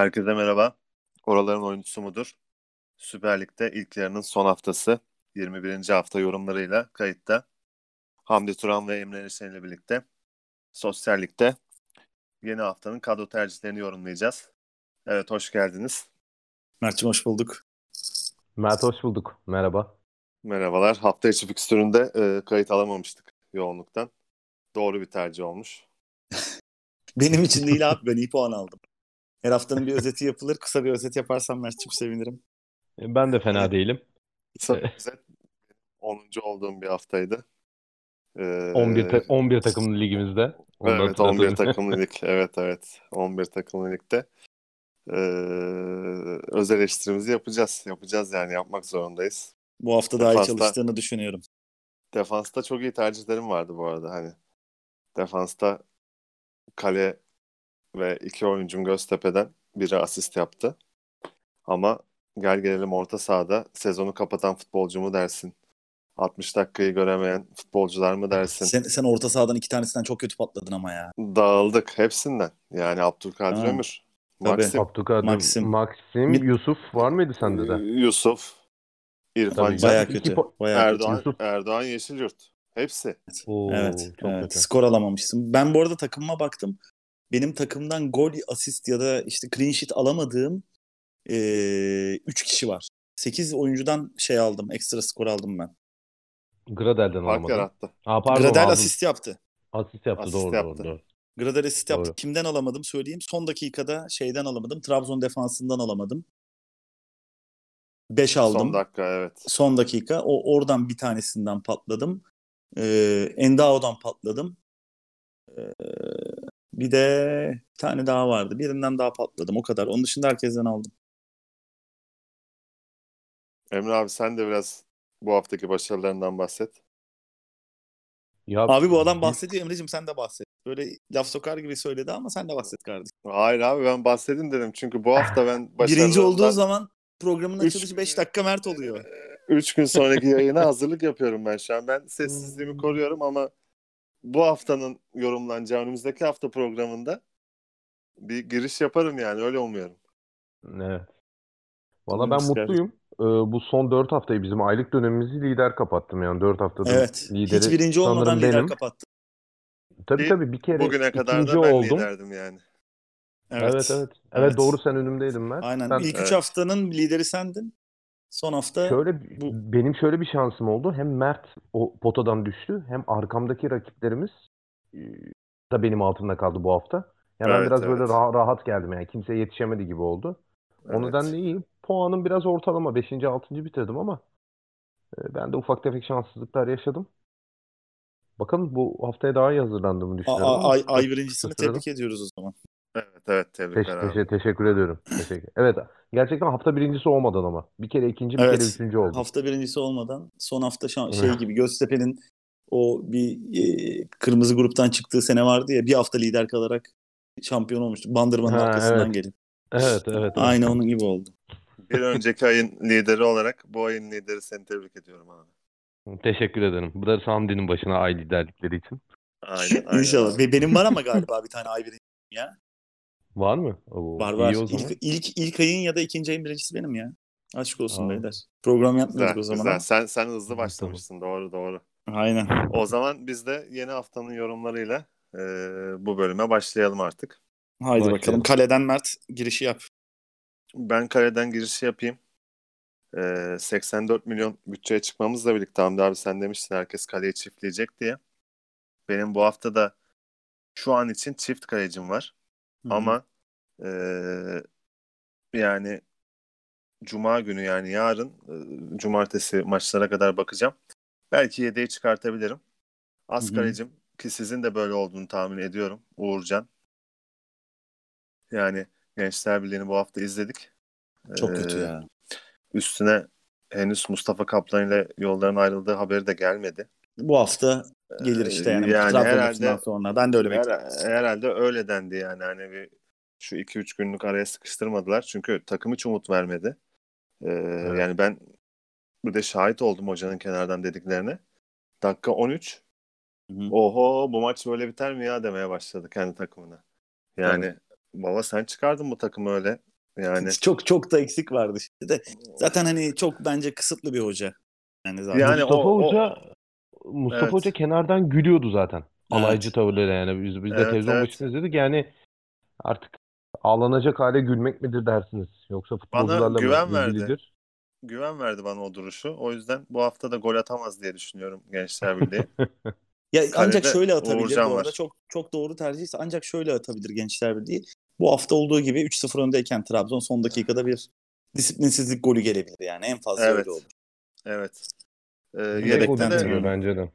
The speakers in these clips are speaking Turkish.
Herkese merhaba. Oraların oyuncusu mudur? Süper Lig'de ilk yarının son haftası 21. hafta yorumlarıyla kayıtta. Hamdi Turan ve Emre Erişen ile birlikte Sosyal Lig'de yeni haftanın kadro tercihlerini yorumlayacağız. Evet hoş geldiniz. Mert'cim hoş bulduk. Mert hoş bulduk. Merhaba. Merhabalar. Hafta içi fikstüründe e, kayıt alamamıştık yoğunluktan. Doğru bir tercih olmuş. Benim için değil abi ben iyi puan aldım. Her haftanın bir özeti yapılır. Kısa bir özet yaparsam Mert'cim sevinirim. E, Ben de fena değilim. Kısa bir özet. 10. olduğum bir haftaydı. Ee, 11 ta- 11 takımlı ligimizde. Onu Evet 11 hatırlatalım. takımlı lig. Evet evet 11 takımlı ligde. Ee, öz eleştirimizi yapacağız. Yapacağız yani yapmak zorundayız. Bu hafta daha iyi çalıştığını düşünüyorum. Defansta çok iyi tercihlerim vardı bu arada hani. Defansta kale ve iki oyuncum Göztepe'den biri asist yaptı. Ama gel gelelim orta sahada sezonu kapatan futbolcu mu dersin? 60 dakikayı göremeyen futbolcular mı dersin? Sen, sen orta sahadan iki tanesinden çok kötü patladın ama ya. Dağıldık hepsinden. Yani Abdülkadir Ha, Ömür, tabii. Maxim, Abdülkadir, Maxim. Maxim, Yusuf var mıydı sende de? Yusuf, İrfan. Can, kötü. po- Baya kötü. Erdoğan. Erdoğan Yeşilyurt. Hepsi. Oo, Evet, çok evet. kötü. skor alamamışsın. Ben bu arada takımıma baktım. Benim takımdan gol, asist ya da işte clean sheet alamadığım 3 kişi var. 8 oyuncudan şey aldım, ekstra skor aldım ben. Gradel'den Fark alamadım. yarattı. Aa, pardon, Gradel aldım. asist yaptı. Asist yaptı. Asist doğru, yaptı. doğru doğru. Gradel asist yaptı. Doğru. Kimden alamadım söyleyeyim. Son dakikada şeyden alamadım. Trabzon defansından alamadım. 5 aldım. Son dakika evet. Son dakika. O oradan bir tanesinden patladım. Ee, Endao'dan patladım. Ee, bir de bir tane daha vardı. Birinden daha patladım. O kadar. Onun dışında herkesten aldım. Emre abi sen de biraz bu haftaki başarılarından bahset. Ya, Abi bu adam bahsediyor. Emre'cim sen de bahset. Böyle laf sokar gibi söyledi ama sen de bahset kardeşim. Hayır abi ben bahsedeyim dedim. Çünkü bu hafta ben Birinci olduğu zaman programın açılışı 5 dakika Mert oluyor. 3 gün sonraki yayına hazırlık yapıyorum ben şu an. Ben sessizliğimi koruyorum ama bu haftanın yorumlanacağı önümüzdeki hafta programında bir giriş yaparım yani öyle umuyorum. Evet. Valla ben mutluyum. Ee, bu son 4 haftayı bizim aylık dönemimizi lider kapattım yani 4 haftadır Evet. lideri Hiç birinci olmadan lider benim. kapattı. Tabii tabii bir kere Bugüne kadar ikinci da ben oldum. liderdim yani. Evet evet. Evet, Evet. doğru sen önümdeydin ben. Aynen. Ben, İlk üç Evet. haftanın lideri sendin. Son hafta Şöyle bu- benim şöyle bir şansım oldu. Hem Mert o potadan düştü hem arkamdaki rakiplerimiz e, da benim altımda kaldı bu hafta. Yani ben Evet, biraz böyle evet. rahat, geldim yani kimseye yetişemedi gibi oldu. O Evet. nedenle iyi. Puanım biraz ortalama 5. 6. bitirdim ama e, ben de ufak tefek şanssızlıklar yaşadım. Bakalım bu haftaya daha iyi hazırlandığımı düşünüyorum. ay, ay birincisini tebrik ediyoruz o zaman. Evet evet tebrikler Teş- abi. teşe- teşekkür ediyorum. Teşekkür. Evet gerçekten hafta birincisi olmadan ama. Bir kere ikinci bir Evet. kere üçüncü oldum. Hafta birincisi olmadan son hafta şey gibi Göztepe'nin o bir e, kırmızı gruptan çıktığı sene vardı ya bir hafta lider kalarak şampiyon olmuştu. Bandırmanın Ha, arkasından evet. gelip. Evet evet. evet. Aynı onun gibi oldu. Bir önceki ayın lideri olarak bu ayın lideri seni tebrik ediyorum abi. Teşekkür ederim. Bu da Hamdi'nin başına ay liderlikleri için. Aynen, aynen İnşallah. Ve benim var ama galiba bir tane ay birinci ya. Var mı? Oo, Var var. İlk, ilk, ilk ayın ya da ikinci ayın birincisi benim ya. Aşk olsun Aa. beyler. Program yapmıyorduk Güzel, o zaman. güzel. ama. Sen, sen hızlı Tamam. başlamışsın. Doğru doğru. Aynen. O zaman biz de yeni haftanın yorumlarıyla e, bu bölüme başlayalım artık. Haydi Başlayalım. bakalım. Kaleden Mert girişi yap. Ben kaleden girişi yapayım. E, 84 milyon bütçeye çıkmamızla birlikte Hamdi abi sen demiştin herkes kaleyi çiftleyecek diye. Benim bu hafta da şu an için çift kalecim var. Hı hı. Ama e, yani Cuma günü yani yarın e, cumartesi maçlara kadar bakacağım. Belki yedeği çıkartabilirim. Kalecim ki sizin de böyle olduğunu tahmin ediyorum. Uğurcan. Yani Gençler Birliği'ni bu hafta izledik. Çok Ee, kötü ya. Üstüne henüz Mustafa Kaplan ile yolların ayrıldığı haberi de gelmedi. Bu hafta gelir işte yani. Ee, yani Trabzon herhalde- maçından sonra. Ben de öyle bekliyorum. Her, herhalde öyle dendi yani. Hani bir şu 2-3 günlük araya sıkıştırmadılar. Çünkü takım hiç umut vermedi. Ee, Yani ben bir de şahit oldum hocanın kenardan dediklerine. Dakika 13. Hı hı. Oho bu maç böyle biter mi ya demeye başladı kendi takımına. Yani Baba sen çıkardın bu takımı öyle. Yani Çok çok da eksik vardı şimdi de. Zaten hani çok bence kısıtlı bir hoca. Yani zaten. Yani Mustafa o- o- Hoca Mustafa Evet. Hoca kenardan gülüyordu zaten. Evet. Alaycı tavırları yani. Biz, biz de Evet, televizyon evet. başında izledik. Yani artık ağlanacak hale gülmek midir dersiniz? Yoksa futbolcularla güven mı verdi. ilgilidir? güven verdi bana o duruşu. O yüzden bu hafta da gol atamaz diye düşünüyorum Gençler Birliği. Ya ancak Kalede şöyle atabilir Uğurcan bu arada. var. Çok çok doğru tercihse ancak şöyle atabilir Gençler Birliği. Bu hafta olduğu gibi 3-0 öndeyken Trabzon son dakikada bir disiplinsizlik golü gelebilir yani. En fazla Evet. öyle olur. evet. Ee, yedekte de bence de.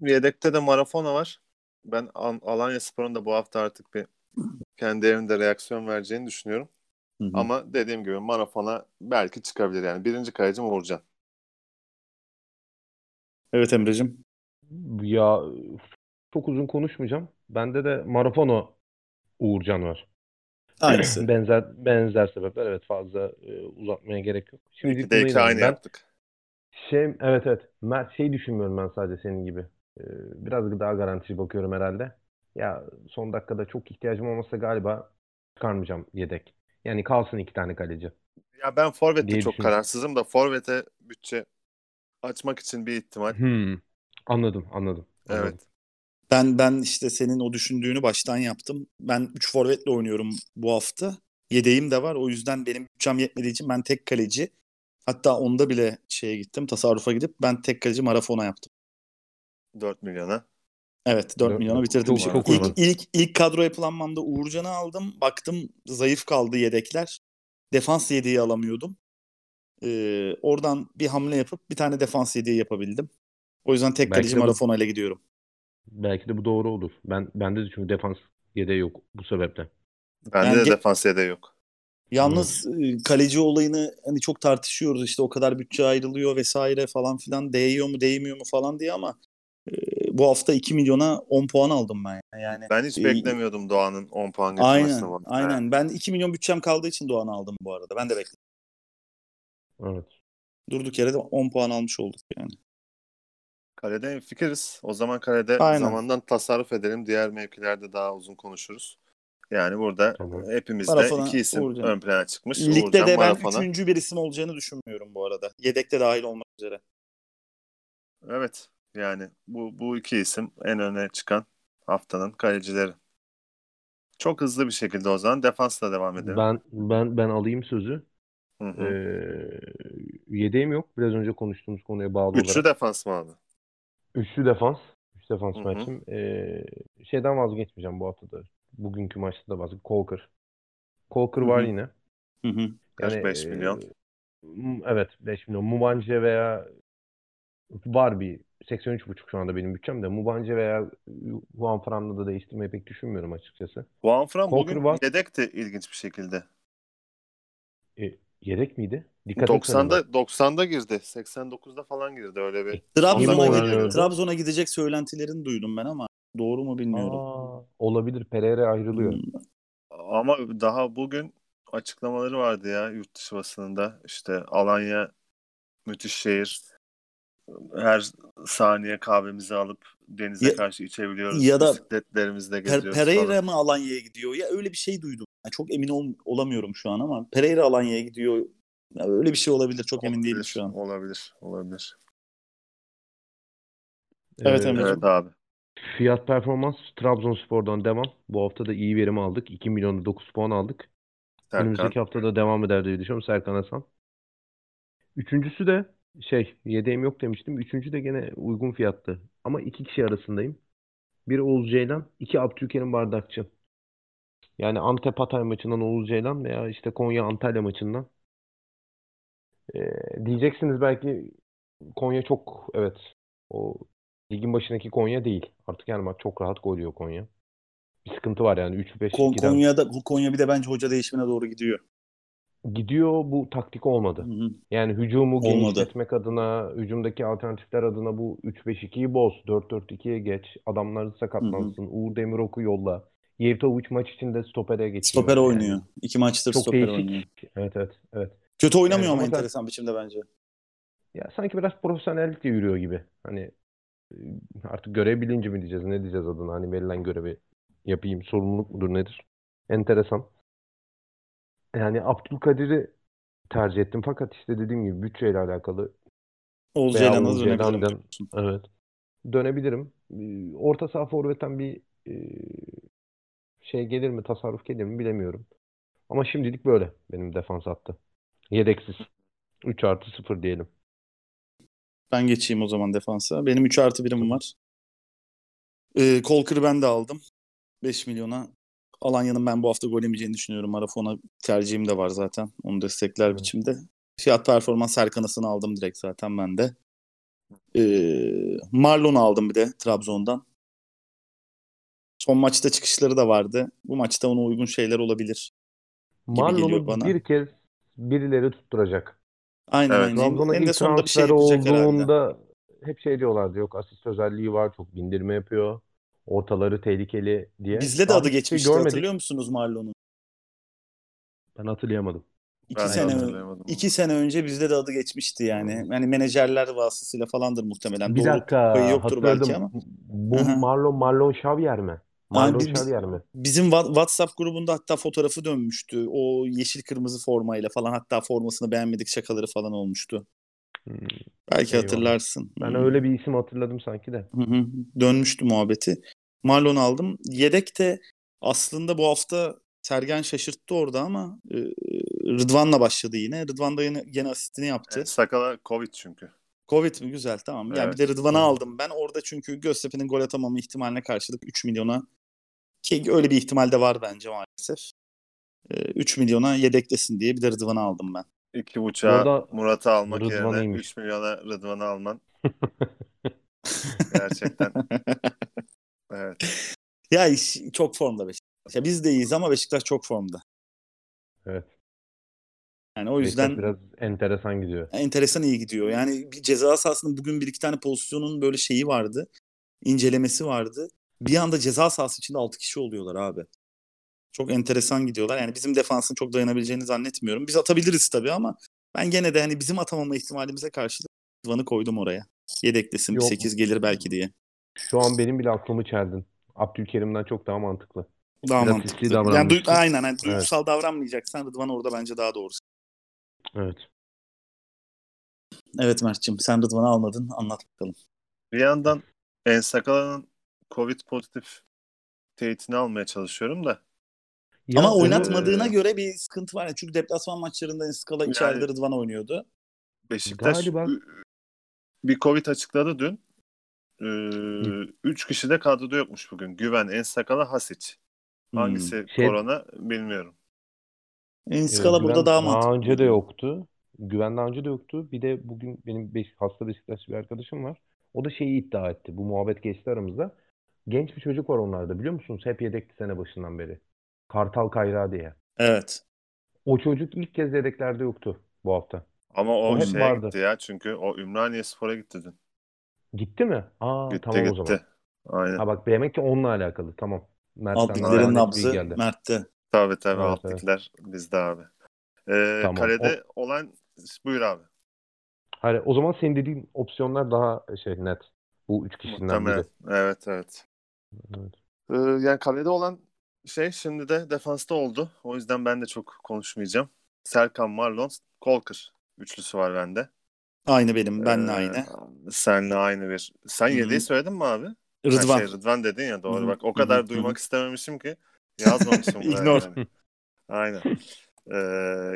Yedekte de Marafona var. Ben An- Alanya Spor'un da bu hafta artık bir kendi evinde reaksiyon vereceğini düşünüyorum. Hı hı. Ama dediğim gibi Marafona belki çıkabilir yani. Birinci kalecim Uğurcan. Evet Emre'cim. Ya çok uzun konuşmayacağım. Bende de Marafono Uğurcan var. Aynısı. benzer benzer sebepler evet fazla e, uzatmaya gerek yok. Şimdi İki de iki aynı ben yaptık. şey evet evet Mert şey düşünmüyorum ben sadece senin gibi. Ee, biraz daha garantici bakıyorum herhalde. Ya son dakikada çok ihtiyacım olmasa galiba çıkarmayacağım yedek. Yani kalsın iki tane kaleci. Ya ben Forvet'te çok kararsızım da Forvet'e bütçe açmak için bir ihtimal. Hmm, anladım anladım. anladım. Evet. Ben ben işte senin o düşündüğünü baştan yaptım. Ben 3 forvetle oynuyorum bu hafta. Yedeğim de var. O yüzden benim bütçem yetmediği için ben tek kaleci. Hatta onda bile şeye gittim. Tasarrufa gidip ben tek kaleci Marafona yaptım. 4 milyona. Evet 4 Dört- milyona bitirdim çok- çok ilk, ilk, ilk kadro yapılanmamda Uğurcan'ı aldım. Baktım zayıf kaldı yedekler. Defans yedeği alamıyordum. Ee, oradan bir hamle yapıp bir tane defans yedeği yapabildim. O yüzden tek kaleci Marafona ile gidiyorum. Belki de bu doğru olur. Ben bende de çünkü defans yedeği yok bu sebeple. Bende Yani de defans yedeği yok. Yalnız e, kaleci olayını hani çok tartışıyoruz işte o kadar bütçe ayrılıyor vesaire falan filan değiyor mu değmiyor mu falan diye ama bu hafta 2 milyona 10 puan aldım ben yani. yani Ben hiç e, beklemiyordum Doğan'ın 10 puan getirmesini Aynen, bana. aynen. Ben 2 milyon bütçem kaldığı için Doğan'ı aldım bu arada. Ben de bekledim. Evet. Durduk yere de 10 puan almış olduk yani. Kalede fikiriz. O zaman kalede Aynen. zamandan tasarruf edelim. Diğer mevkilerde daha uzun konuşuruz. Yani burada Tamam. hepimizde Marafona, iki isim Uğurcan. ön plana çıkmış. Ligde Uğurcan, de ben Marafona. üçüncü bir isim olacağını düşünmüyorum bu arada. Yedekte dahil olmak üzere. Evet. Yani bu, bu iki isim en öne çıkan haftanın kalecileri. Çok hızlı bir şekilde o zaman defansla devam edelim. Ben ben ben alayım sözü. Hı hı. Ee, yedeğim yok. Biraz önce konuştuğumuz konuya bağlı Üçlü olarak. defans mı abi? Üçlü defans. Üç defans Hı hı. maçım. Ee, şeyden vazgeçmeyeceğim bu hafta da. Bugünkü maçta da vazgeç. Colker. Colker Hı var hı. yine. Hı hı. Kaç? Yani, 5 milyon. e, evet 5 milyon. Mubanje veya var bir 83,5 şu anda benim bütçem de. Mubanje veya Juan Fran'la da değiştirmeyi pek düşünmüyorum açıkçası. Juan Fran Colker bugün var. yedekti ilginç bir şekilde. E, yedek miydi? Dikkat etmedim 90'da 90'da girdi. 89'da falan girdi öyle bir. Trabzon'a, Kim gide- oynuyordu? Trabzon'a gidecek söylentilerini duydum ben ama doğru mu bilmiyorum. Aa, olabilir. Pereira ayrılıyor. Hmm. Ama daha bugün açıklamaları vardı ya yurt dışı basınında. İşte Alanya müthiş şehir. Her saniye kahvemizi alıp denize Ya- karşı içebiliyoruz. ya da bisikletlerimizle Per- geziyoruz Pereira falan. mı Alanya'ya gidiyor? Ya öyle bir şey duydum. Yani çok emin ol- olamıyorum şu an ama Pereira Alanya'ya gidiyor. Ya öyle bir şey olabilir. Çok emin değilim Olabilir, şu an. Olabilir, olabilir. Evet, Ee, Emre. Evet abi. Fiyat performans Trabzonspor'dan devam. Bu hafta da iyi verim aldık. 2 milyonda 9 puan aldık. Serkan. Önümüzdeki hafta da devam eder diye düşünüyorum. Serkan Hasan. Üçüncüsü de şey yedeğim yok demiştim. Üçüncü de gene uygun fiyattı. Ama iki kişi arasındayım. Biri Oğuz Ceylan, iki Abdülkerim Bardakçı. Yani Antep Hatay maçından Oğuz Ceylan veya işte Konya Antalya maçından. Ee, diyeceksiniz belki Konya çok evet o ligin başındaki Konya değil. Artık yani bak çok rahat gol yiyor Konya. Bir sıkıntı var yani 3-5 Kon- 2'den Konya'da Konya bir de bence hoca değişimine doğru gidiyor. Gidiyor bu taktik olmadı. Hı hı. Yani hücumu Olmadı. genişletmek adına, hücumdaki alternatifler adına bu 3-5-2'yi boz. 4-4-2'ye geç. Adamlar sakatlansın. Uğur Demirok'u yolla. Yevtovic maç içinde stopere geçiyor. Stoper Yani oynuyor. İki maçtır Çok stoper değişik. oynuyor. Evet evet evet. Kötü oynamıyor Yani ama sen- enteresan biçimde bence. Ya sanki biraz profesyonellikle yürüyor gibi. Hani e, artık görev bilinci mi diyeceğiz, ne diyeceğiz adına? Hani verilen görevi yapayım, sorumluluk mudur nedir? enteresan. Yani Abdülkadir'i tercih ettim fakat işte dediğim gibi bütçeyle alakalı Oğuz Ceylan'a dönebilirim evet dönebilirim. Ee, Orta saha forvetten bir e, şey gelir mi, tasarruf gelir mi bilemiyorum. Ama şimdilik böyle benim defans hattı. Yedeksiz. 3 artı 0 diyelim. Ben geçeyim o zaman defansa. Benim 3 artı birim var. Ee, Kolkır'ı ben de aldım. 5 milyona. Alanya'nın ben bu hafta gol yemeyeceğini düşünüyorum. Marafona tercihim de var zaten. Onu destekler Evet. biçimde. Fiyat performans Serkan'ısını aldım direkt zaten ben de. Ee, Marlon'u aldım bir de Trabzon'dan. Son maçta çıkışları da vardı. Bu maçta ona uygun şeyler olabilir. Marlon'u bana. bir kez birileri tutturacak. Aynen Evet. aynen. Trabzon'a En de ilk sonunda bir şey yapacak herhalde. olduğunda hep şey diyorlardı yok asist özelliği var çok bindirme yapıyor. Ortaları tehlikeli diye. Bizle de adı şey geçmişti görmedik. hatırlıyor musunuz Marlon'un? Ben hatırlayamadım. İki Ben sene, iki sene önce bizde de adı geçmişti yani. Yani menajerler vasıtasıyla falandır muhtemelen. Bir dakika yoktur belki hatırladım. ama. Bu. Marlon Marlon Xavier mi? Marlon biz- Xavier mi? Bizim WhatsApp grubunda hatta fotoğrafı dönmüştü. O yeşil kırmızı formayla falan hatta formasını beğenmedik şakaları falan olmuştu. Hmm. Belki Eyvallah. hatırlarsın. Ben Hı. öyle bir isim hatırladım sanki de. Hı hı. Dönmüştü muhabbeti. Marlon aldım. Yedek de aslında bu hafta Sergen şaşırttı orada ama e, Rıdvan'la başladı yine. Rıdvan da yine, gene asistini yaptı. Evet, Sakala Covid çünkü. Covid mi? Güzel tamam. Yani Evet. bir de Rıdvan'ı Evet. aldım ben. Orada çünkü Göztepe'nin gol atamama ihtimaline karşılık 3 milyona ki öyle bir ihtimal de var bence maalesef. Ee, 3 milyona yedeklesin diye bir de Rıdvan'ı aldım ben. İki buçuğa Orada Murat'ı almak Rıdvan yerine iyiymiş. 3 milyona Rıdvan'ı alman. Gerçekten. Evet. ya iş, çok formda Beşiktaş. Ya biz de iyiyiz ama Beşiktaş çok formda. Evet. Yani o Beşiktaş yüzden biraz enteresan gidiyor. enteresan iyi gidiyor. Yani bir ceza sahasında bugün bir iki tane pozisyonun böyle şeyi vardı. incelemesi vardı. Bir anda ceza sahası içinde 6 kişi oluyorlar abi. Çok enteresan gidiyorlar. Yani bizim defansın çok dayanabileceğini zannetmiyorum. Biz atabiliriz tabii ama ben gene de hani bizim atamama ihtimalimize karşılık Rıdvan'ı koydum oraya. Yedeklesin Yok. 8 gelir belki diye. Şu an benim bile aklımı çeldin. Abdülkerim'den çok daha mantıklı. Daha Biraz mantıklı. Yani duy- davranmışsın. aynen. Yani duygusal davranmayacaksan Rıdvan orada bence daha doğrusu. Evet. Evet Mert'ciğim sen Rıdvan'ı almadın. Anlat bakalım. Bir yandan En Sakala'nın Covid pozitif teyitini almaya çalışıyorum da. Ya Ama onu- oynatmadığına e, göre bir sıkıntı var. Çünkü deplasman maçlarında Enskala Yani- içeride Rıdvan oynuyordu. Beşiktaş Galiba- bir Covid açıkladı dün. Ee, üç kişi de kadroda yokmuş bugün. Güven, En Sakala, Hasic. Hangisi Şey- korona bilmiyorum. Enskala Güven burada daha mantıklı. Daha önce de yoktu. Güven daha önce de yoktu. Bir de bugün benim beş, hasta Beşiktaşlı bir arkadaşım var. O da şeyi iddia etti. Bu muhabbet geçti aramızda. Genç bir çocuk var onlarda biliyor musunuz? Hep yedekti sene başından beri. Kartal Kayra diye. Evet. O çocuk ilk kez yedeklerde yoktu bu hafta. Ama o, O şeye vardı. gitti ya çünkü o Ümraniye Spor'a gitti dün. Gitti mi? Aa Gitti tamam o gitti. zaman. Aynen. Ha bak demek ki onunla alakalı. Tamam. Mert'ten Alt daha liglerin net bir nabzı. Mert'te. Tabii tabii Evet, alttakiler bizde abi. Ee, Tamam. Kalede olan buyur abi. Hayır, o zaman senin dediğin opsiyonlar daha şey net. Bu üç kişiden Muhtemelen. biri. Evet evet. Evet. Ee, yani kalede olan şey şimdi de defansta oldu. O yüzden ben de çok konuşmayacağım. Serkan, Marlon, Kolkır üçlüsü var bende. Aynı benim. Benle Ee, aynı. Senle aynı bir. Sen Hı hı. yediği söyledin mi abi? Rıdvan. şey, Rıdvan dedin ya doğru. Hı hı. Bak o kadar hı. duymak istememişim ki yazmamışım. Ignore. yani. Aynen. Ee,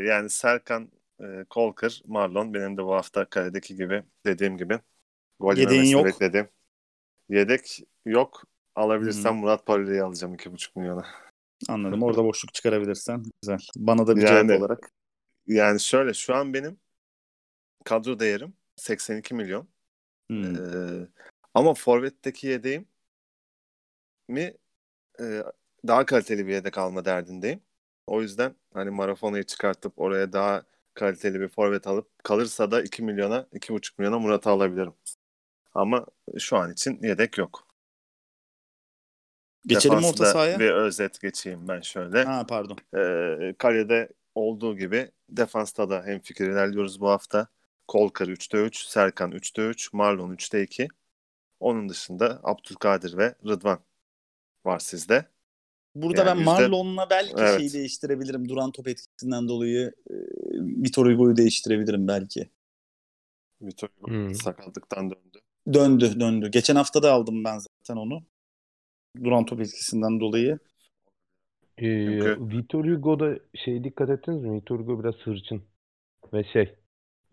yani Serkan, e, Kolkır, Marlon benim de bu hafta kaledeki gibi dediğim gibi gol yememesini yok. beklediğim. Yedek yok. Alabilirsem Hı. Murat Parali'yi alacağım 2,5 milyona. Anladım. Orada boşluk çıkarabilirsen güzel. Bana da bir Yani- cevap olarak. Yani şöyle şu an benim kadro değerim 82 milyon. Hmm. Ee, ama forvetteki yedeğim mi e, daha kaliteli bir yedek alma derdindeyim. O yüzden hani Marafona'yı çıkartıp oraya daha kaliteli bir forvet alıp kalırsa da 2 milyona 2,5 milyona Murat'ı alabilirim. Ama şu an için yedek yok. Geçelim orta sahaya? Bir özet geçeyim ben şöyle. Ha pardon. Ee, kalede olduğu gibi defansta da hemfikir ilerliyoruz bu hafta. Kolkar 3'te 3, Serkan 3'te 3, Marlon 3'te 2. Onun dışında Abdülkadir ve Rıdvan var sizde. Burada Yani ben yüzde- Marlon'la belki Evet. şeyi değiştirebilirim. Duran top etkisinden dolayı e, Vitor Hugo'yu değiştirebilirim belki. Vitor Hugo Hmm. sakatlıktan döndü. Döndü döndü. Geçen hafta da aldım ben zaten onu. Duran top etkisinden dolayı. Ee, Çünkü- Victor Hugo'da şey dikkat ettiniz mi? Victor Hugo biraz hırçın ve şey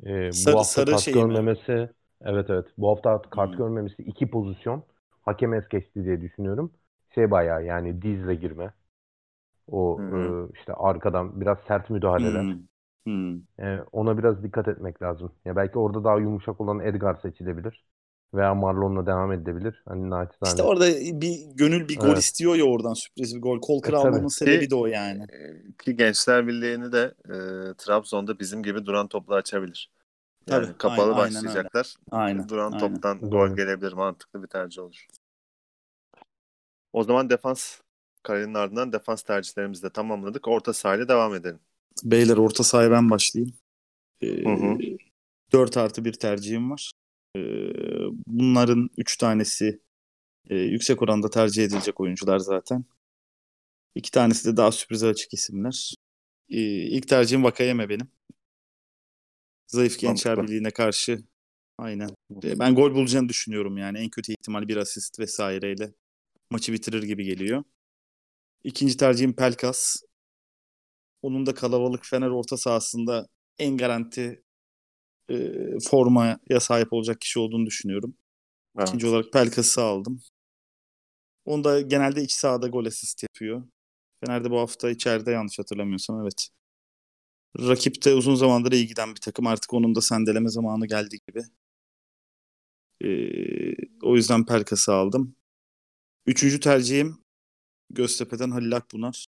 e, bu Sarı- hafta sarı kart şey mi? görmemesi evet evet bu hafta kart Hmm. görmemesi iki pozisyon hakem es geçti diye düşünüyorum. Şey bayağı yani dizle girme. O Hı e, işte arkadan biraz sert müdahaleler. Hmm. Hmm. E, ona biraz dikkat etmek lazım. Ya belki orada daha yumuşak olan Edgar seçilebilir. Veya Marlon'la devam edilebilir. Hani naçizane. İşte orada bir gönül bir gol Evet. istiyor ya oradan sürpriz bir gol. Kol kır E, sebebi de o yani. Ee, Ki Gençler Birliği'ni de e, Trabzon'da bizim gibi duran topla açabilir. Yani Tabii, kapalı aynen- aynen başlayacaklar. Aynen. Duran aynen. toptan Doğru. gol gelebilir. Mantıklı bir tercih olur. O zaman defans kalenin ardından defans tercihlerimizi de tamamladık. Orta sahayla devam edelim. Beyler orta sahaya ben başlayayım. Ee, Hı hı. 4 artı bir tercihim var. Ee, bunların 3 tanesi e, yüksek oranda tercih edilecek oyuncular zaten. İki tanesi de daha sürprize açık isimler. Ee, ilk tercihim Vakayeme benim. Zayıf Gençler. Birliği'ne karşı aynen. Ee, Ben gol bulacağını düşünüyorum yani. En kötü ihtimal bir asist vesaireyle maçı bitirir gibi geliyor. İkinci tercihim Pelkas. Onun da kalabalık Fener orta sahasında en garanti e, formaya sahip olacak kişi olduğunu düşünüyorum. Evet. İkinci olarak Pelkas'ı aldım. Onu da genelde iç sahada gol asist yapıyor. Fener'de bu hafta içeride yanlış hatırlamıyorsam evet. Rakip de uzun zamandır iyi giden bir takım. Artık onun da sendeleme zamanı geldi gibi. Ee, o yüzden Pelkas'ı aldım. Üçüncü tercihim Göztepe'den Halil Akbunar.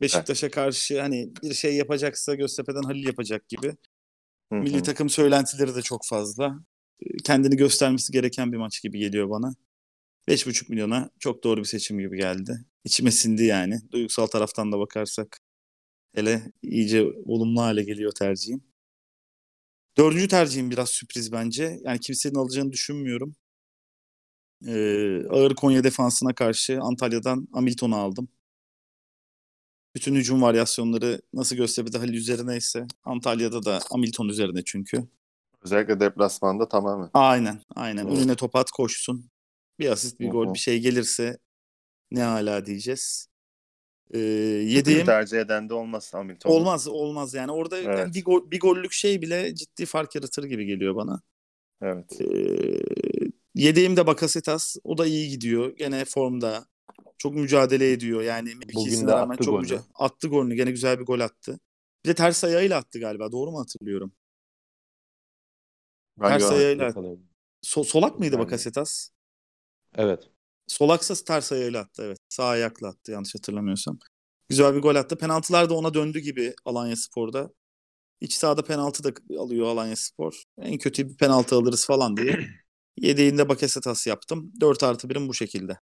Beşiktaş'a karşı hani bir şey yapacaksa Göztepe'den Halil yapacak gibi. Hı hı. Milli takım söylentileri de çok fazla. Kendini göstermesi gereken bir maç gibi geliyor bana. 5,5 milyona çok doğru bir seçim gibi geldi. İçime sindi yani. Duygusal taraftan da bakarsak hele iyice olumlu hale geliyor tercihim. Dördüncü tercihim biraz sürpriz bence. Yani kimsenin alacağını düşünmüyorum. Ee, ağır Konya defansına karşı Antalya'dan Hamilton'u aldım. Bütün hücum varyasyonları nasıl Göztepe'de Halil üzerine ise Antalya'da da Hamilton üzerine çünkü. Özellikle deplasmanda tamamen. Aynen, aynen. Evet. Önüne top at koşsun. Bir asist, bir gol, bir şey gelirse ne hala diyeceğiz. Ee, Yediğim... yediğim Tercih eden de olmaz Hamilton. olmaz, olmaz yani. Orada yani Evet. bir, gol, bir gollük şey bile ciddi fark yaratır gibi geliyor bana. Evet. Ee, yedeğim de Bakasetas. O da iyi gidiyor. Gene formda. Çok mücadele ediyor. Yani mevkisine de rağmen attı çok golü. müca- attı golünü. Gene güzel bir gol attı. Bir de ters ayağıyla attı galiba. Doğru mu hatırlıyorum? Ben Ters ayağıyla Yakalayın. So- solak mıydı de. Bakasetas? Evet. Solaksa ters ayağıyla attı evet. Sağ ayakla attı yanlış hatırlamıyorsam. Güzel bir gol attı. Penaltılar da ona döndü gibi Alanya Spor'da. İç sahada penaltı da alıyor Alanya Spor. En kötü bir penaltı alırız falan diye. Yedeğinde Bakasetas yaptım. 4 artı 1'im bu şekilde.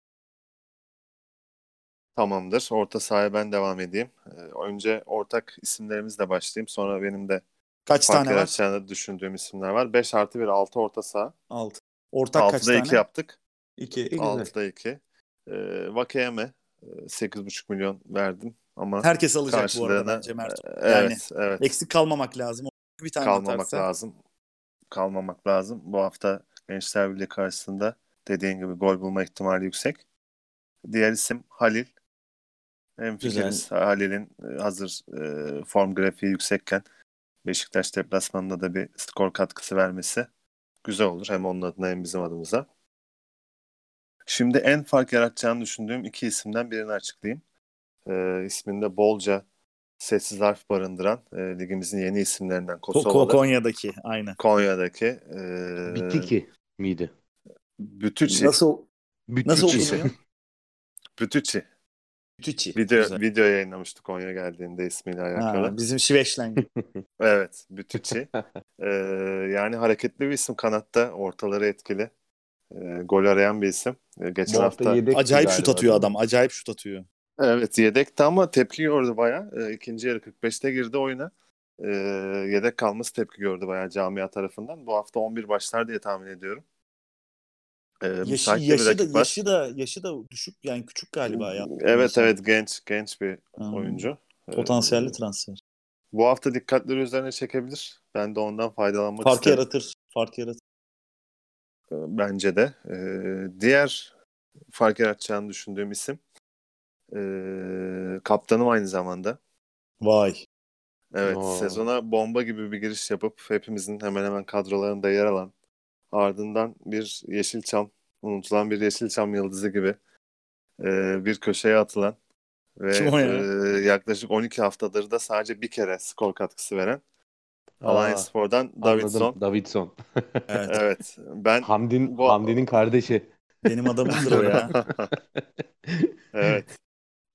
Tamamdır. Orta sahaya ben devam edeyim. Ee, önce ortak isimlerimizle başlayayım. Sonra benim de Kaç fark tane var? düşündüğüm isimler var. 5 artı 1 6 orta saha. 6. Ortak kaç 6'da tane? 2 yaptık. 2. güzel. 6'da 2. Ee, Vakeyeme e, 8,5 milyon verdim ama Herkes alacak bu arada karşılığına bence Mert. e, Yani evet evet eksik kalmamak lazım. Bir tane kalmamak atarsa. lazım. Kalmamak lazım. Bu hafta Gençler Birliği karşısında dediğin gibi gol bulma ihtimali yüksek. Diğer isim Halil. Hem fikiriz Halil'in e, hazır e, form grafiği yüksekken Beşiktaş deplasmanında da bir skor katkısı vermesi güzel olur. Hem onun adına hem bizim adımıza. Şimdi en fark yaratacağını düşündüğüm iki isimden birini açıklayayım. E, isminde bolca sessiz harf barındıran e, ligimizin yeni isimlerinden Ko- Kosovalı. Ko- Konya'daki aynen. Konya'daki e, Bitiki miydi? Bütüçi. Nasıl nasıl Bütüçi. okunuyor? Bütüçi. Tüçi. Video, Güzel. video yayınlamıştı Konya geldiğinde ismiyle alakalı. Ha, bizim Şiveşlen. Evet, Bütüçi. Ee, yani hareketli bir isim kanatta, ortaları etkili. Ee, gol arayan bir isim. Ee, geçen Bu hafta, hafta Acayip şut atıyor adam. Acayip şut atıyor. evet yedekti ama tepki gördü bayağı. Ee, ikinci yarı 45'te girdi oyuna. Ee, yedek kalması tepki gördü bayağı camia tarafından. Bu hafta 11 başlar diye tahmin ediyorum. Ee, Yaşı, yaşı da var. yaşı da yaşı da düşük yani küçük galiba ya. Evet evet genç genç bir Hmm. oyuncu. Ee, Potansiyelli transfer. Bu hafta dikkatleri üzerine çekebilir. Ben de ondan faydalanmak Fark isterim. yaratır. Fark yaratır. Ee, Bence de. Ee, diğer fark yaratacağını düşündüğüm isim ee, kaptanım aynı zamanda. Vay. Evet Oo. sezona bomba gibi bir giriş yapıp hepimizin hemen hemen kadrolarında yer alan ardından bir Yeşilçam unutulan bir Yeşilçam yıldızı gibi ee, bir köşeye atılan ve Kim o ya? ee, yaklaşık 12 haftadır da sadece bir kere skor katkısı veren Alanya Spor'dan Davidson. Davidson. Evet. Evet ben Hamdi'nin Bu- Hamdi'nin kardeşi. Benim adamımdır o ya. evet.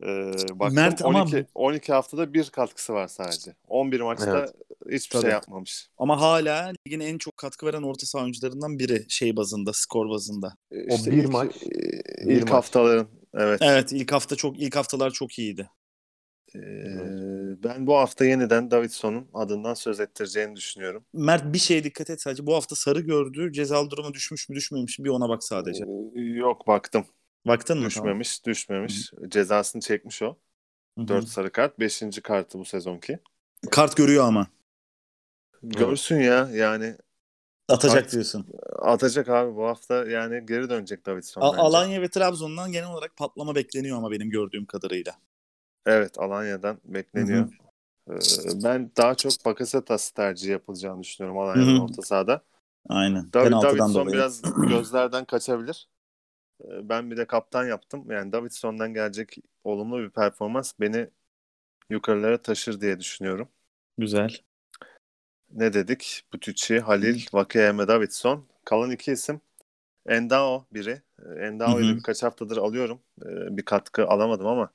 Ee, baktım Mert ama 12, 12 haftada bir katkısı var sadece. 11 maçta Evet. hiçbir Tabii. şey yapmamış. Ama hala ligin en çok katkı veren orta saha oyuncularından biri şey bazında, skor bazında. Ee, O işte bir ilk, maç, e, bir ilk maç. haftaların evet. Evet, ilk hafta çok ilk haftalar çok iyiydi. Ee, ben bu hafta yeniden Davidson'un adından söz ettireceğini düşünüyorum. Mert bir şeye dikkat et sadece. Bu hafta sarı gördü. Cezalı duruma düşmüş mü düşmemiş mi bir ona bak sadece. Ee, yok baktım. Baktın mı? Düşmemiş, düşmemiş. Cezasını çekmiş o. Tamam. 4 sarı kart. 5. kartı bu sezonki. Kart görüyor ama. Görsün ya yani Atacak Kart- diyorsun. atacak abi bu hafta yani geri dönecek Davidson A- bence. Alanya ve Trabzon'dan genel olarak patlama bekleniyor ama benim gördüğüm kadarıyla. Evet Alanya'dan bekleniyor. Ee, ben daha çok Bakasetas tercihi yapılacağını düşünüyorum Alanya'nın orta sahada. Aynen. David, Penaltıdan Davidson dolayı. biraz gözlerden kaçabilir. Ee, Ben bir de kaptan yaptım. Yani Davidson'dan gelecek olumlu bir performans beni yukarılara taşır diye düşünüyorum. Güzel. Ne dedik? Butici, Halil, Vakeyeme, Davidson. Kalan iki isim. Endao biri. Ee, Endao'yu da birkaç haftadır alıyorum. Ee, Bir katkı alamadım ama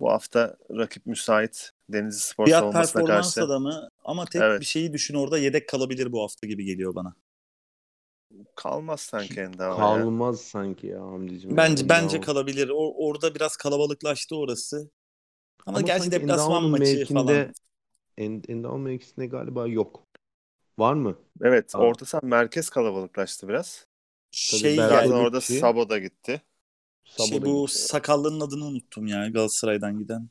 bu hafta rakip müsait. Denizli Spor Fiyat savunmasına performans karşı. adamı ama tek Evet. bir şeyi düşün orada yedek kalabilir bu hafta gibi geliyor bana. Kalmaz sanki Endao ya. Kalmaz sanki ya Hamdi'cim. Bence Ya. bence kalabilir. O, orada biraz kalabalıklaştı orası. Ama, Ama gerçi deplasman maçı mevkinde falan. En, Endao mevkisinde galiba yok. Var mı? Evet, Aa. orta saha merkez kalabalıklaştı biraz. Şey yani, orada Sabo da gitti. Sabo şey bu gitti. sakallının adını unuttum ya Galatasaray'dan giden.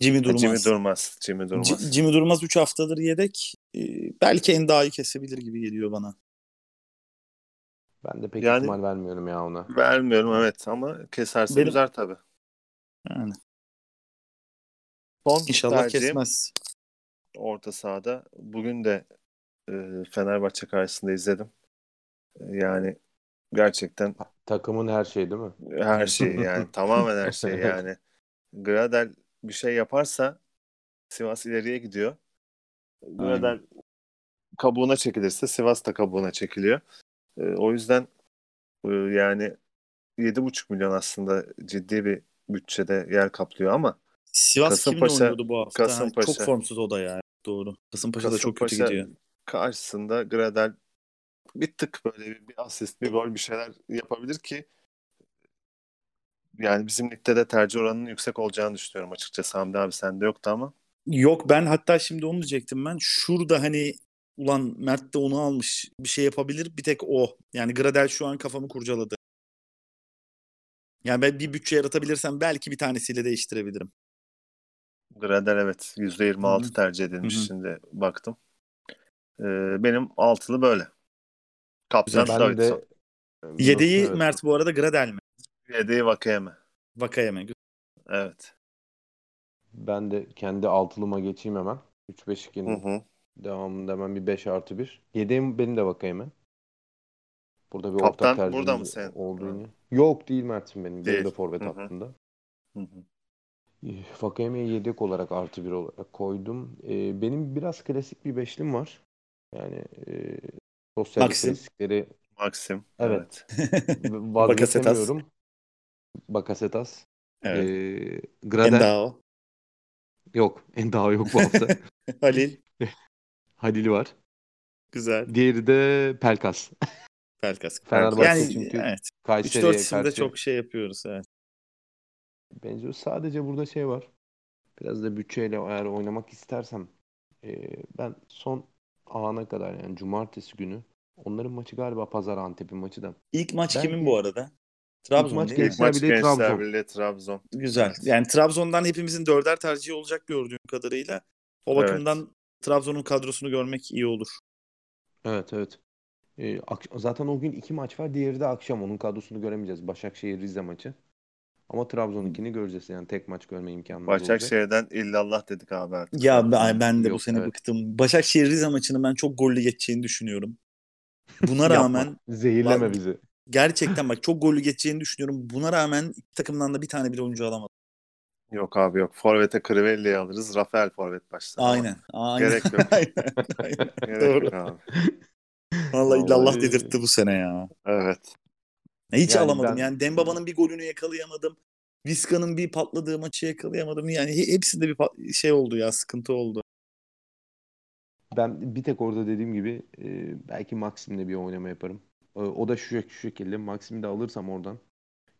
Jimmy Durmaz. Jimmy Durmaz. Jimmy Durmaz. C- Jimmy Durmaz 3 haftadır yedek. Ee, belki Enda'yı kesebilir gibi geliyor bana. Ben de pek Yani- ihtimal vermiyorum ya ona. Vermiyorum evet ama keserse Benim- üzer tabii. Yani Son inşallah tercihim kesmez. orta sahada. Bugün de e, Fenerbahçe karşısında izledim. E, Yani gerçekten Takımın her şeyi değil mi? her şey yani tamamen her şey yani. Gradel bir şey yaparsa Sivas ileriye gidiyor. Gradel kabuğuna çekilirse Sivas da kabuğuna çekiliyor. E, o yüzden e, yani 7,5 milyon aslında ciddi bir bütçede yer kaplıyor ama Sivas Kasımpaşa- oynuyordu bu hafta? Ha, Kasımpaşa. Çok formsuz o da ya. Doğru. Kasımpaşa da çok kötü Kasımpaşa gidiyor. karşısında Gradel bir tık böyle bir, bir asist, bir gol bir şeyler yapabilir ki yani bizim ligde de tercih oranının yüksek olacağını düşünüyorum açıkçası. Hamdi abi sende yoktu ama. Yok ben hatta şimdi onu diyecektim ben. Şurada hani ulan Mert de onu almış bir şey yapabilir bir tek o. Yani Gradel şu an kafamı kurcaladı. Yani ben bir bütçe yaratabilirsem belki bir tanesiyle değiştirebilirim. Gradel evet %26 Hı hı. tercih edilmiş Hı hı. şimdi baktım. Ee, benim altılı böyle. Kaptan Davidson. de Yedeği Evet. Mert bu arada Gradel mi? Yedeği Vakayeme. Vakayeme. Evet. Ben de kendi altılıma geçeyim hemen. 3-5-2'nin Hı hı. Devamında hemen bir 5 artı 1. Yedeğim benim de bakayım hemen. Burada bir Kaptan ortak tercihimiz burada mı senin? oldu Ha. yine. Yok değil Mert'im benim. Benim Değil. de forvet Hı hı. hattında. Hı hı. Vakayeme'yi yedek olarak artı bir olarak koydum. Ee, benim biraz klasik bir beşlim var. Yani e, sosyal Maxim. klasikleri Maxim. Evet. Bakasetas. Bakasetas. Evet. Ee, Gradel. Endao. Yok. Endao yok bu hafta. Halil. Halil var. Güzel. Diğeri de Pelkas. Pelkas. Fenerbahçe yani, çünkü evet. Kayseri'ye 3-4 isimde karşı çok şey yapıyoruz. Evet. benziyor. Sadece burada şey var. Biraz da bütçeyle eğer oynamak istersem e, ben son ana kadar yani cumartesi günü Onların maçı galiba pazar Antep'in maçı da. İlk maç Belki- kimin bu arada? Trabzon maç değil mi? Maç Trabzon. Birliği Trabzon. Güzel. Yani Trabzon'dan hepimizin dörder tercihi olacak gördüğüm kadarıyla. O Evet. bakımdan Trabzon'un kadrosunu görmek iyi olur. Evet evet. Ee, ak- zaten o gün iki maç var. Diğeri de akşam. Onun kadrosunu göremeyeceğiz. Başakşehir Rize maçı. Ama Trabzon'unkini göreceğiz. Yani tek maç görme imkanımız olacak. Başakşehir'den illallah dedik abi artık. Ya ben, ben de bu Yok, sene evet. bıktım. Başakşehir Rize maçını ben çok gollü geçeceğini düşünüyorum. Buna Yapma. rağmen Zehirleme Lan- bizi. gerçekten bak çok gollü geçeceğini düşünüyorum. Buna rağmen iki takımdan da bir tane bile oyuncu alamadım. Yok abi yok. Forvet'e Crivelli'yi alırız. Rafael Forvet başlar. Aynen. Aynen. Gerek yok. aynen. aynen. Gerek Doğru. yok abi. Vallahi illallah Vallahi- dedirtti bu sene ya. Evet. Hiç Yani alamadım. ben- Yani Dembaba'nın bir golünü yakalayamadım. Vizca'nın bir patladığı maçı yakalayamadım. Yani he- hepsinde bir pat- şey oldu ya, sıkıntı oldu. Ben bir tek orada dediğim gibi e, belki Maxim'le bir oynama yaparım. E, o da şu, şu şekilde. Maxim'i de alırsam oradan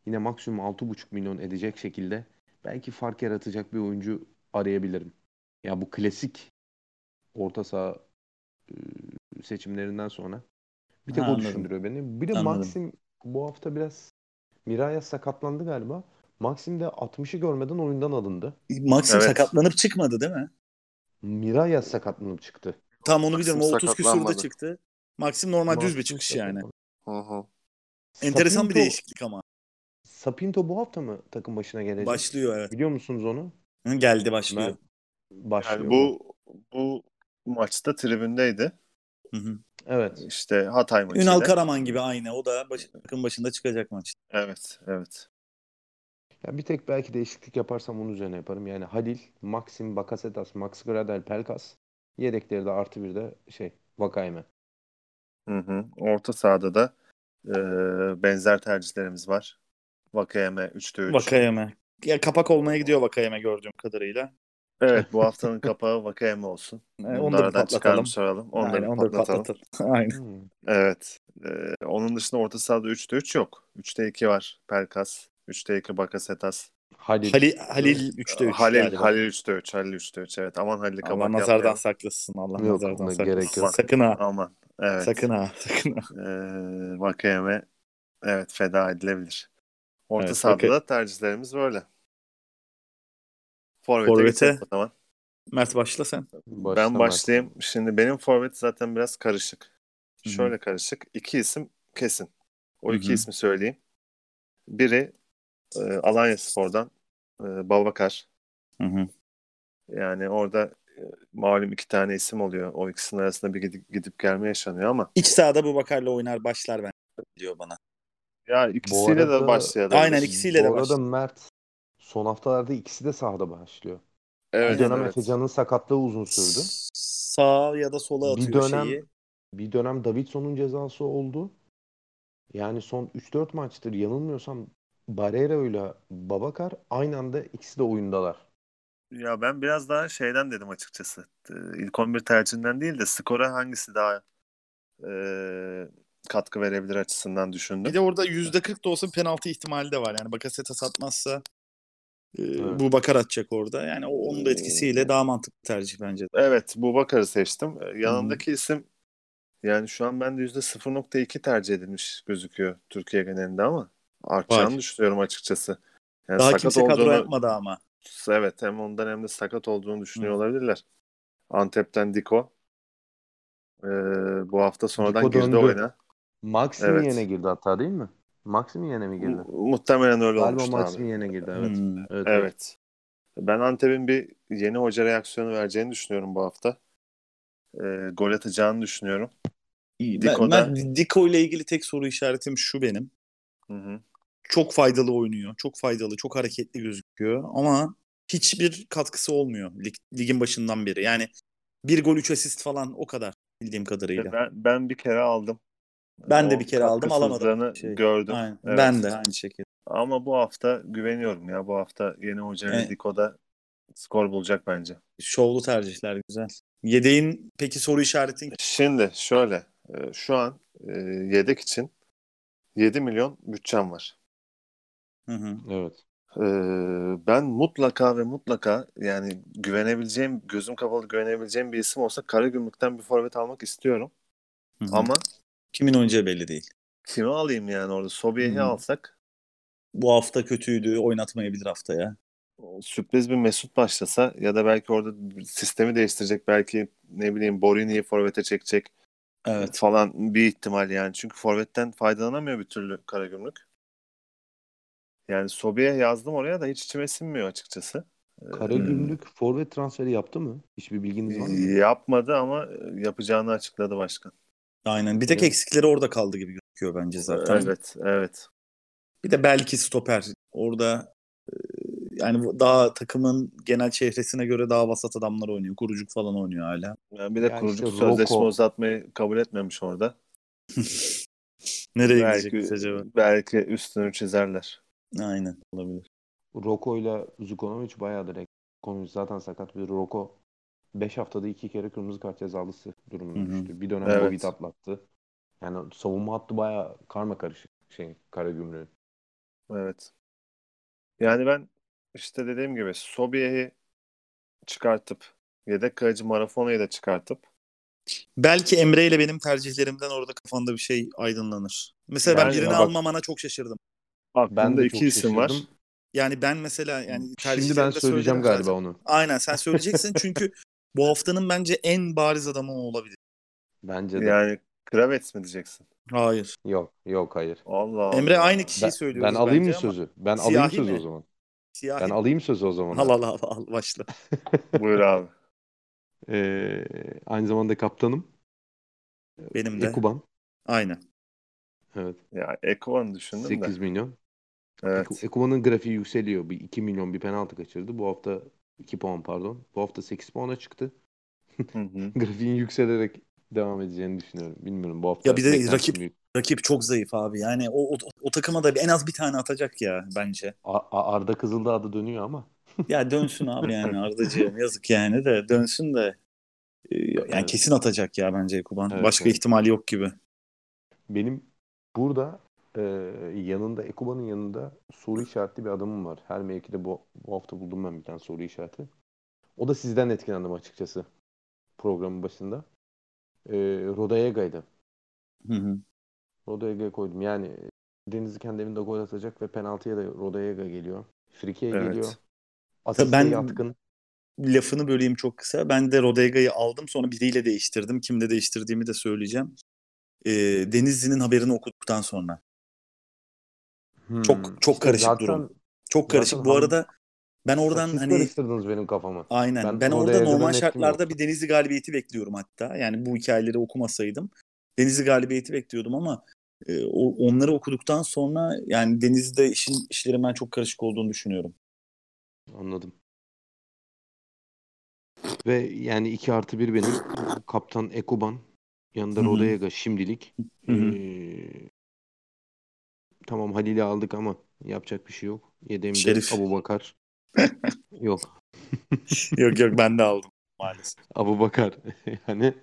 yine maksimum 6,5 milyon edecek şekilde belki fark yaratacak bir oyuncu arayabilirim. Ya bu klasik orta saha e, seçimlerinden sonra bir tek Ha, o anladım. düşündürüyor beni. Bir de Anladım. Maxim bu hafta biraz Miraya sakatlandı galiba. Maxim de 60'ı görmeden oyundan alındı. Maxim Evet. sakatlanıp çıkmadı değil mi? Miraya sakatlanıp çıktı. Tam onu Maxim biliyorum. O 30 küsürde çıktı. Maxim normal düz bir Maxim çıkış yani. Hı hı. Enteresan bir Sapinto- değişiklik ama. Sapinto bu hafta mı takım başına gelecek? Başlıyor evet. Biliyor musunuz onu? Hı, Geldi başlıyor. Başlıyor. Yani bu bu maçta tribündeydi. Hı hı. Evet. İşte Hatay maçıyla. Ünal Karaman gibi aynı. O da baş, takım başında çıkacak maç. Evet, evet. Ya bir tek belki değişiklik yaparsam onun üzerine yaparım. Yani Halil, Maxim, Bakasetas, Max Gradel, Pelkas. Yedekleri de artı bir de şey Vakayme. Hı hı. Orta sahada da e, benzer tercihlerimiz var. Vakayeme 3'te 3. Vakayeme. Ya kapak olmaya gidiyor Vakayeme gördüğüm kadarıyla. Evet bu haftanın kapağı Vakayeme olsun. Ee, Bunu onu da çıkarmış soralım. Da Aynen, bir patlatalım. patlatalım. Aynen. Hmm. Evet. E, onun dışında orta sahada 3'te 3 yok. 3'te 2 var. Pelkas. 3'te 2 Bakasetas. Halil. Halil, Halil 3'te 3 Halil, galiba. Halil 3'te 3. Halil 3'te 3. Evet aman Halil'i Allah kabak nazardan yapmayalım. saklasın. Allah Yok, nazardan saklasın. gerek yok. Sakın ha. Aman. Evet. Sakın ha. Sakın ha. Ee, Vakayeme evet feda edilebilir. Orta Evet, sahada da tercihlerimiz böyle. Forvet'e, Forvet'e o zaman. Mert başla sen. Başla Ben Mert. başlayayım. Şimdi benim forvet zaten biraz karışık. Hı hı. Şöyle karışık. İki isim kesin. O Hı iki ismi söyleyeyim. Biri e, Alanya Spor'dan e, Babakar. Hı hı. Yani orada e, malum iki tane isim oluyor. O ikisinin arasında bir gidip, gidip gelme yaşanıyor ama İç sahada bu Bakar'la oynar başlar ben diyor bana. Ya ikisiyle arada- de başlayalım. Aynen, ikisiyle de Bu arada başladı. Mert son haftalarda ikisi de sahada başlıyor. Evet, Bir dönem evet. Efecan'ın sakatlığı uzun sürdü. Sağ ya da sola Bir atıyor dönem şeyi. bir dönem Davidson'un cezası oldu. Yani son 3-4 maçtır yanılmıyorsam Barreira ile Babakar aynı anda ikisi de oyundalar. Ya ben biraz daha şeyden dedim açıkçası. Ee, İlk 11 tercihinden değil de skora hangisi daha e, katkı verebilir açısından düşündüm. Bir de orada %40 da olsa penaltı ihtimali de var. Yani Bakasetas atmazsa e, Evet. bu Bakar atacak orada. Yani o, onun da etkisiyle daha mantıklı tercih bence. Evet, Bubakar'ı seçtim. Ee, Yanındaki isim yani şu an bende %0.2 tercih edilmiş gözüküyor Türkiye genelinde ama artacağını düşünüyorum açıkçası. Yani Daha sakat kimse kadro olduğunu, yapmadı ama. evet hem ondan hem de sakat olduğunu düşünüyor olabilirler. Antep'ten Diko. Ee, bu hafta sonradan Diko girdi döndü. oyuna. Maxim Evet. girdi hatta değil mi? Maxim yerine mi girdi? Mu- Muhtemelen öyle Galiba olmuştu Maxim abi. yerine girdi evet. Hmm. Evet. evet. Evet. Ben Antep'in bir yeni hoca reaksiyonu vereceğini düşünüyorum bu hafta. Ee, gol atacağını düşünüyorum. İyi. Diko Ben, ben Diko ile ilgili tek soru işaretim şu benim. Hı hı. Çok faydalı oynuyor. Çok faydalı, çok hareketli gözüküyor ama hiçbir katkısı olmuyor lig, ligin başından beri. Yani bir gol, üç asist falan o kadar bildiğim kadarıyla. Ben, ben bir kere aldım. Ben de O bir kere aldım, alamadım. Şey, gördüm. Aynen. Evet. Ben de aynı şekilde. Ama bu hafta güveniyorum ya. Bu hafta yeni hoca Evet. Diko'da skor bulacak bence. Şovlu tercihler güzel. Yedeğin peki soru işaretin Şimdi şöyle. e, Şu an e, yedek için 7 milyon bütçem var. Hı hı. Evet. Ee, ben mutlaka ve mutlaka yani güvenebileceğim, gözüm kapalı güvenebileceğim bir isim olsa Karagümrük'ten bir forvet almak istiyorum. Hı hı. Ama Kimin oynayacağı belli değil. Kimi alayım yani orada? Sobiye'yi Hı. alsak Bu hafta kötüydü. Oynatmayabilir haftaya. sürpriz bir Mesut başlasa ya da belki orada sistemi değiştirecek belki ne bileyim Borini'yi forvete çekecek Evet. falan bir ihtimal yani. Çünkü forvetten faydalanamıyor bir türlü Karagümrük. Yani Sobi'ye yazdım oraya da hiç içime sinmiyor açıkçası. Karagümrük forvet transferi yaptı mı? Hiçbir bilginiz var mı? Yapmadı ama yapacağını açıkladı başkan. Aynen. Bir tek Evet. eksikleri orada kaldı gibi gözüküyor bence zaten. Evet, evet. Bir de belki stoper. Orada e, yani daha takımın genel çehresine göre daha vasat adamlar oynuyor. Kurucuk falan oynuyor hala. Yani bir de Ya kurucuk işte sözleşme Rocco- uzatmayı kabul etmemiş orada. Nereye belki, gidecek acaba? belki üstünü çizerler. Aynen olabilir. Roko ile Zukonovic bayağı direkt. Zukonovic zaten sakat bir Roko 5 haftada 2 kere kırmızı kart cezalısı durumuna Hı hı. düştü. Bir dönem Evet. Covid atlattı. Yani savunma hattı bayağı karma karışık şey Karagümrük'ün. Evet. Yani ben işte dediğim gibi Sobiye'yi çıkartıp yedek kaleci Marafona'yı da çıkartıp Belki Emre ile benim tercihlerimden orada kafanda bir şey aydınlanır. Mesela ben Yani birini bak- almamana çok şaşırdım. aklımda Ben de iki isim var. Yani ben mesela yani Şimdi ben tercihlerimde söyleyeceğim galiba zaten. onu. Aynen sen söyleyeceksin çünkü bu haftanın bence en bariz adamı o olabilir. Bence de. Yani Kravets mi diyeceksin? Hayır. Yok, yok hayır. Allah Allah. Emre aynı kişiyi Ben, söylüyoruz ben alayım mı sözü? Ben Siyahi alayım sözü mi? o zaman. Siyahi. Ben alayım sözü o zaman. Al al al, al başla. Buyur abi. Ee, aynı zamanda kaptanım. Benim de. Ekuban. Aynen. Evet. Ya Eko'nu düşündüm 8 de. milyon. Evet. Eku- Ekuban'ın grafiği yükseliyor. Bir 2 milyon bir penaltı kaçırdı. Bu hafta 2 puan pardon. Bu hafta 8 puana çıktı. Grafiğin yükselerek devam edeceğini düşünüyorum. Bilmiyorum bu hafta. Ya bir de rakip- büyük. Rakip çok zayıf abi. Yani o, o, o takıma da en az bir tane atacak ya bence. A- Arda Kızıldağ adı dönüyor ama. Ya dönsün abi yani Ardacığım yazık yani de dönsün de e, yani Evet. kesin atacak ya bence Kuban. Evet, Başka evet. ihtimali yok gibi. Benim burada e, yanında Ekuban'ın yanında soru işaretli bir adamım var. Her mevkide bu, bu hafta buldum ben bir tane soru işareti. O da sizden etkilendim açıkçası programın başında. E, Rodayega'ydı. Hı hı. Rodayega'ya koydum. Yani Denizli kendi evinde gol atacak ve penaltıya da Rodayega geliyor. Friki'ye Evet. geliyor. Asiste Ben- yatkın. Lafını böleyim çok kısa. Ben de Rodega'yı aldım sonra biriyle değiştirdim. Kimle değiştirdiğimi de söyleyeceğim. E, Denizli'nin haberini okuduktan sonra. Çok- Hmm. çok karışık zaten, durum. Çok karışık. Bu ham- arada ben oradan Siz hani karıştırdınız benim kafamı. Aynen. Ben Ben, orada normal şartlarda yoktu. bir Denizli galibiyeti bekliyorum hatta. Yani bu hikayeleri okumasaydım Denizli galibiyeti bekliyordum ama e, o, onları okuduktan sonra yani Denizli'de işin işlerin ben çok karışık olduğunu düşünüyorum. Anladım. Ve yani 2 artı 1 benim. Kaptan Ekuban. Yanında. Rodayega şimdilik. Hı hı. Ee, tamam Halil'i aldık ama yapacak bir şey yok. Yedeğimde Şerif. Abu Bakar. yok. yok yok ben de aldım maalesef. Abu Bakar. yani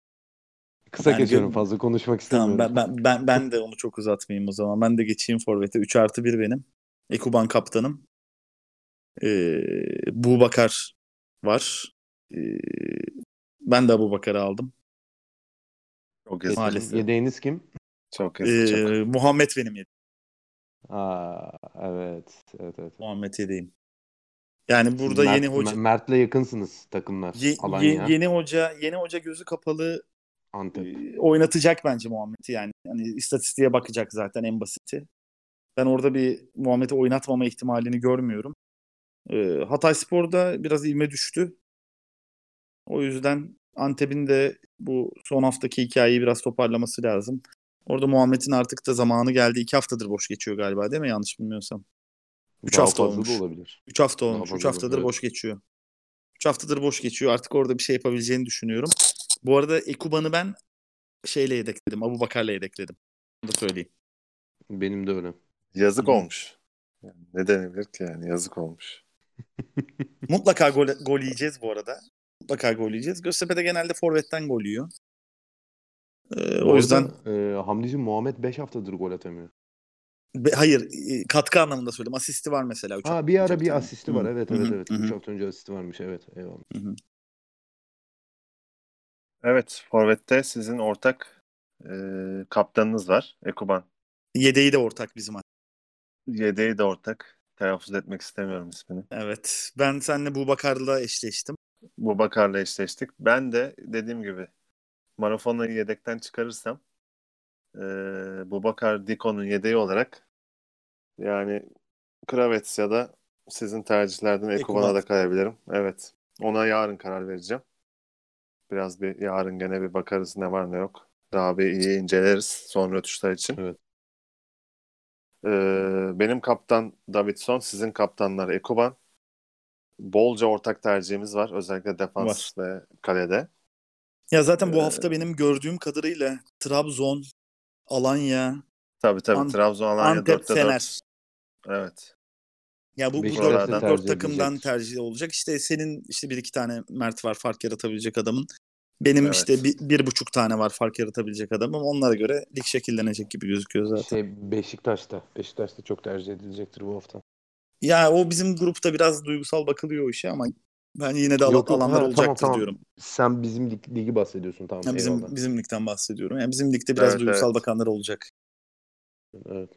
kısa Yani geçiyorum fazla konuşmak Tamam istemiyorum. ben, ben, ben, ben de onu çok uzatmayayım o zaman. Ben de geçeyim Forvet'e. 3 artı 1 benim. Ekuban kaptanım. Ee, Bakar var. Ee, ben de Abu Bakar'ı aldım. Çok. Maalesef. Yedeğiniz kim? Çok yazık. çok. Ee, Muhammed benim yedim. Aa, evet. Evet evet. Muhammed yedeyim. Yani burada Mert- yeni hoca Mert'le yakınsınız takımlar. ye- Alanya, ye- yeni hoca yeni hoca gözü kapalı Antep. e, oynatacak bence Muhammed'i yani. Hani istatistiğe bakacak zaten en basiti. Ben orada bir Muhammed'i oynatmama ihtimalini görmüyorum. Ee, Hatay Spor'da biraz ivme düştü. O yüzden Antep'in de bu son haftaki hikayeyi biraz toparlaması lazım. Orada Muhammed'in artık da zamanı geldi. İki haftadır boş geçiyor galiba değil mi? Yanlış bilmiyorsam. Üç Daha hafta olmuş. olabilir. 3 hafta Daha olmuş. 3 fazla haftadır olabilir, boş geçiyor. 3 haftadır boş geçiyor. Artık orada bir şey yapabileceğini düşünüyorum. Bu arada Ekuban'ı ben şeyle yedekledim. Abu Bakar'la yedekledim. Bunu da söyleyeyim. Benim de öyle. Yazık Hı. olmuş. Yani ne denebilir ki yani yazık olmuş. Mutlaka gol, gol yiyeceğiz bu arada. Mutlaka gol yiyeceğiz. Göztepe'de genelde forvetten gol yiyor. Ee, o yüzden e, Hamdi'cim Muhammed 5 haftadır gol atamıyor. Be- hayır e, katkı anlamında söyledim. Asisti var mesela. Üç Ha bir ara bir asisti var. Hı, Evet evet evet. hı, 3 hı. hafta önce asisti varmış. Evet. Eyvallah. Hı hı. Evet, Forvet'te sizin ortak Ee, kaptanınız var. Ekuban. Yedeği de ortak bizim. Yedeği de ortak. Telaffuz etmek istemiyorum ismini. Evet. Ben seninle Bubakar'la eşleştim. Bu Bakar'la eşleştik. Ben de dediğim gibi Marafona'yı yedekten çıkarırsam e, bu Bakar Diko'nun yedeği olarak yani Kravets ya da sizin tercihlerden Ekuban'a Ekuban. da kayabilirim. Evet. Ona yarın karar vereceğim. Biraz bir yarın gene bir bakarız ne var ne yok. Daha bir iyi inceleriz son rötuşlar için. Evet. Ee, benim kaptan Davidson, sizin kaptanlar Ekuban. Bolca ortak tercihimiz var. Özellikle defans ve kalede. Ya zaten bu Ee, hafta benim gördüğüm kadarıyla Trabzon, Alanya, Tabii tabii Ant- Trabzon Alanya Antep, 4'te Fener. 4. Evet. Ya bu, bu dört, tercih dört takımdan edilecek. tercih olacak. İşte senin işte bir iki tane Mert var fark yaratabilecek adamın. Benim Evet. işte bir, bir buçuk tane var fark yaratabilecek adamım. Onlara göre lig şekillenecek gibi gözüküyor zaten. Şey Beşiktaş'ta. Beşiktaş'ta çok tercih edilecektir bu hafta. Ya o bizim grupta biraz duygusal bakılıyor o işe ama ben yine de al- Yok, yok, alanlar ha, olacaktır tamam, tamam. diyorum. Sen bizim lig- ligi bahsediyorsun tamam. Ya bizim eyvallah. bizim ligden bahsediyorum. Yani bizim ligde biraz Evet, duygusal evet. bakanlar olacak. Evet.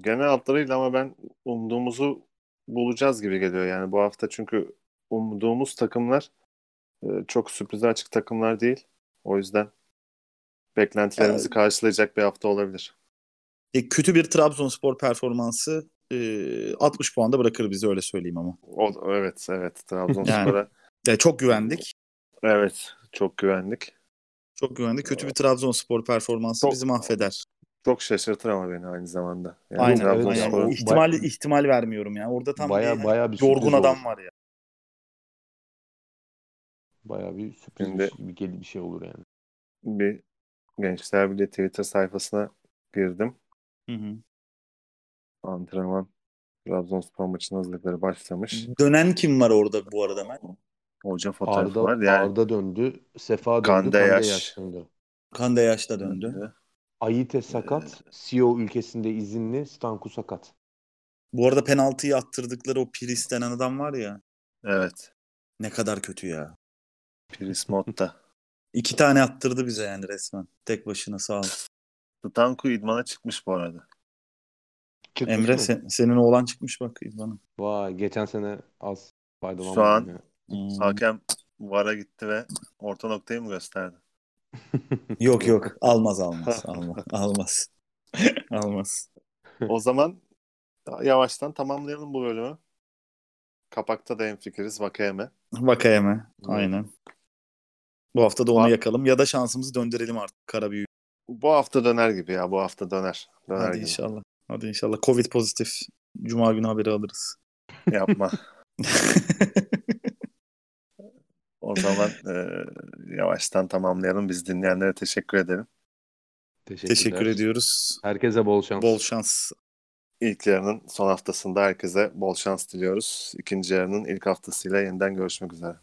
Genel hatlarıyla ama ben umduğumuzu bulacağız gibi geliyor. Yani bu hafta çünkü umduğumuz takımlar e, çok sürprize açık takımlar değil. O yüzden beklentilerimizi Evet. karşılayacak bir hafta olabilir. E, kötü bir Trabzonspor performansı e, 60 puanda bırakır bizi öyle söyleyeyim ama. O, evet, evet. Trabzonspor'a Ya çok güvendik. evet çok güvendik. Çok güvendik. Kötü bir Trabzonspor performansı Çok- bizi mahveder. Çok şaşırtır ama beni aynı zamanda. Yani Aynen. evet, Trabzonspor yani ihtimal Bay- ihtimal vermiyorum ya. Orada tam Baya bir baya bir yorgun adam olur. var ya. Baya bir sürpriz Şimdi- bir, bir, bir şey olur yani. bir Gençler Birliği Twitter sayfasına girdim. Hı hı. Antrenman Trabzonspor maçının hazırlıkları başlamış. Dönen kim var orada bu arada ben? Hoca fotoğrafı Arda, var. Yani Arda döndü. Sefa döndü. Kande Kande Yaş. Yaş döndü. Döndü. Ayite sakat. CEO ülkesinde izinli. Stanku sakat. Bu arada penaltıyı attırdıkları o Piris denen adam var ya. Evet. Ne kadar kötü ya. Piris Motta. İki tane attırdı bize yani resmen. Tek başına sağ ol. Stanku idmana çıkmış bu arada. Çıkmış Emre sen- senin oğlan çıkmış bak bana. Vay geçen sene az faydalanmadı. Şu an- yine. Hmm. Hakem VAR'a gitti ve orta noktayı mı gösterdi? Yok yok almaz almaz almaz almaz. almaz. O zaman yavaştan tamamlayalım bu bölümü. Kapakta da hemfikiriz Vakayeme. Vakayeme aynen. Bu hafta da onu Var- yakalım ya da şansımızı döndürelim artık kara büyü. Bu hafta döner gibi ya. Bu hafta döner. Döner Hadi gibi. inşallah. Hadi inşallah. Covid pozitif. Cuma günü haberi alırız. Yapma. O zaman e, yavaştan tamamlayalım. Biz dinleyenlere teşekkür edelim. Teşekkür ediyoruz. Herkese bol şans. Bol şans. İlk yarının son haftasında herkese bol şans diliyoruz. İkinci yarının ilk haftasıyla yeniden görüşmek üzere.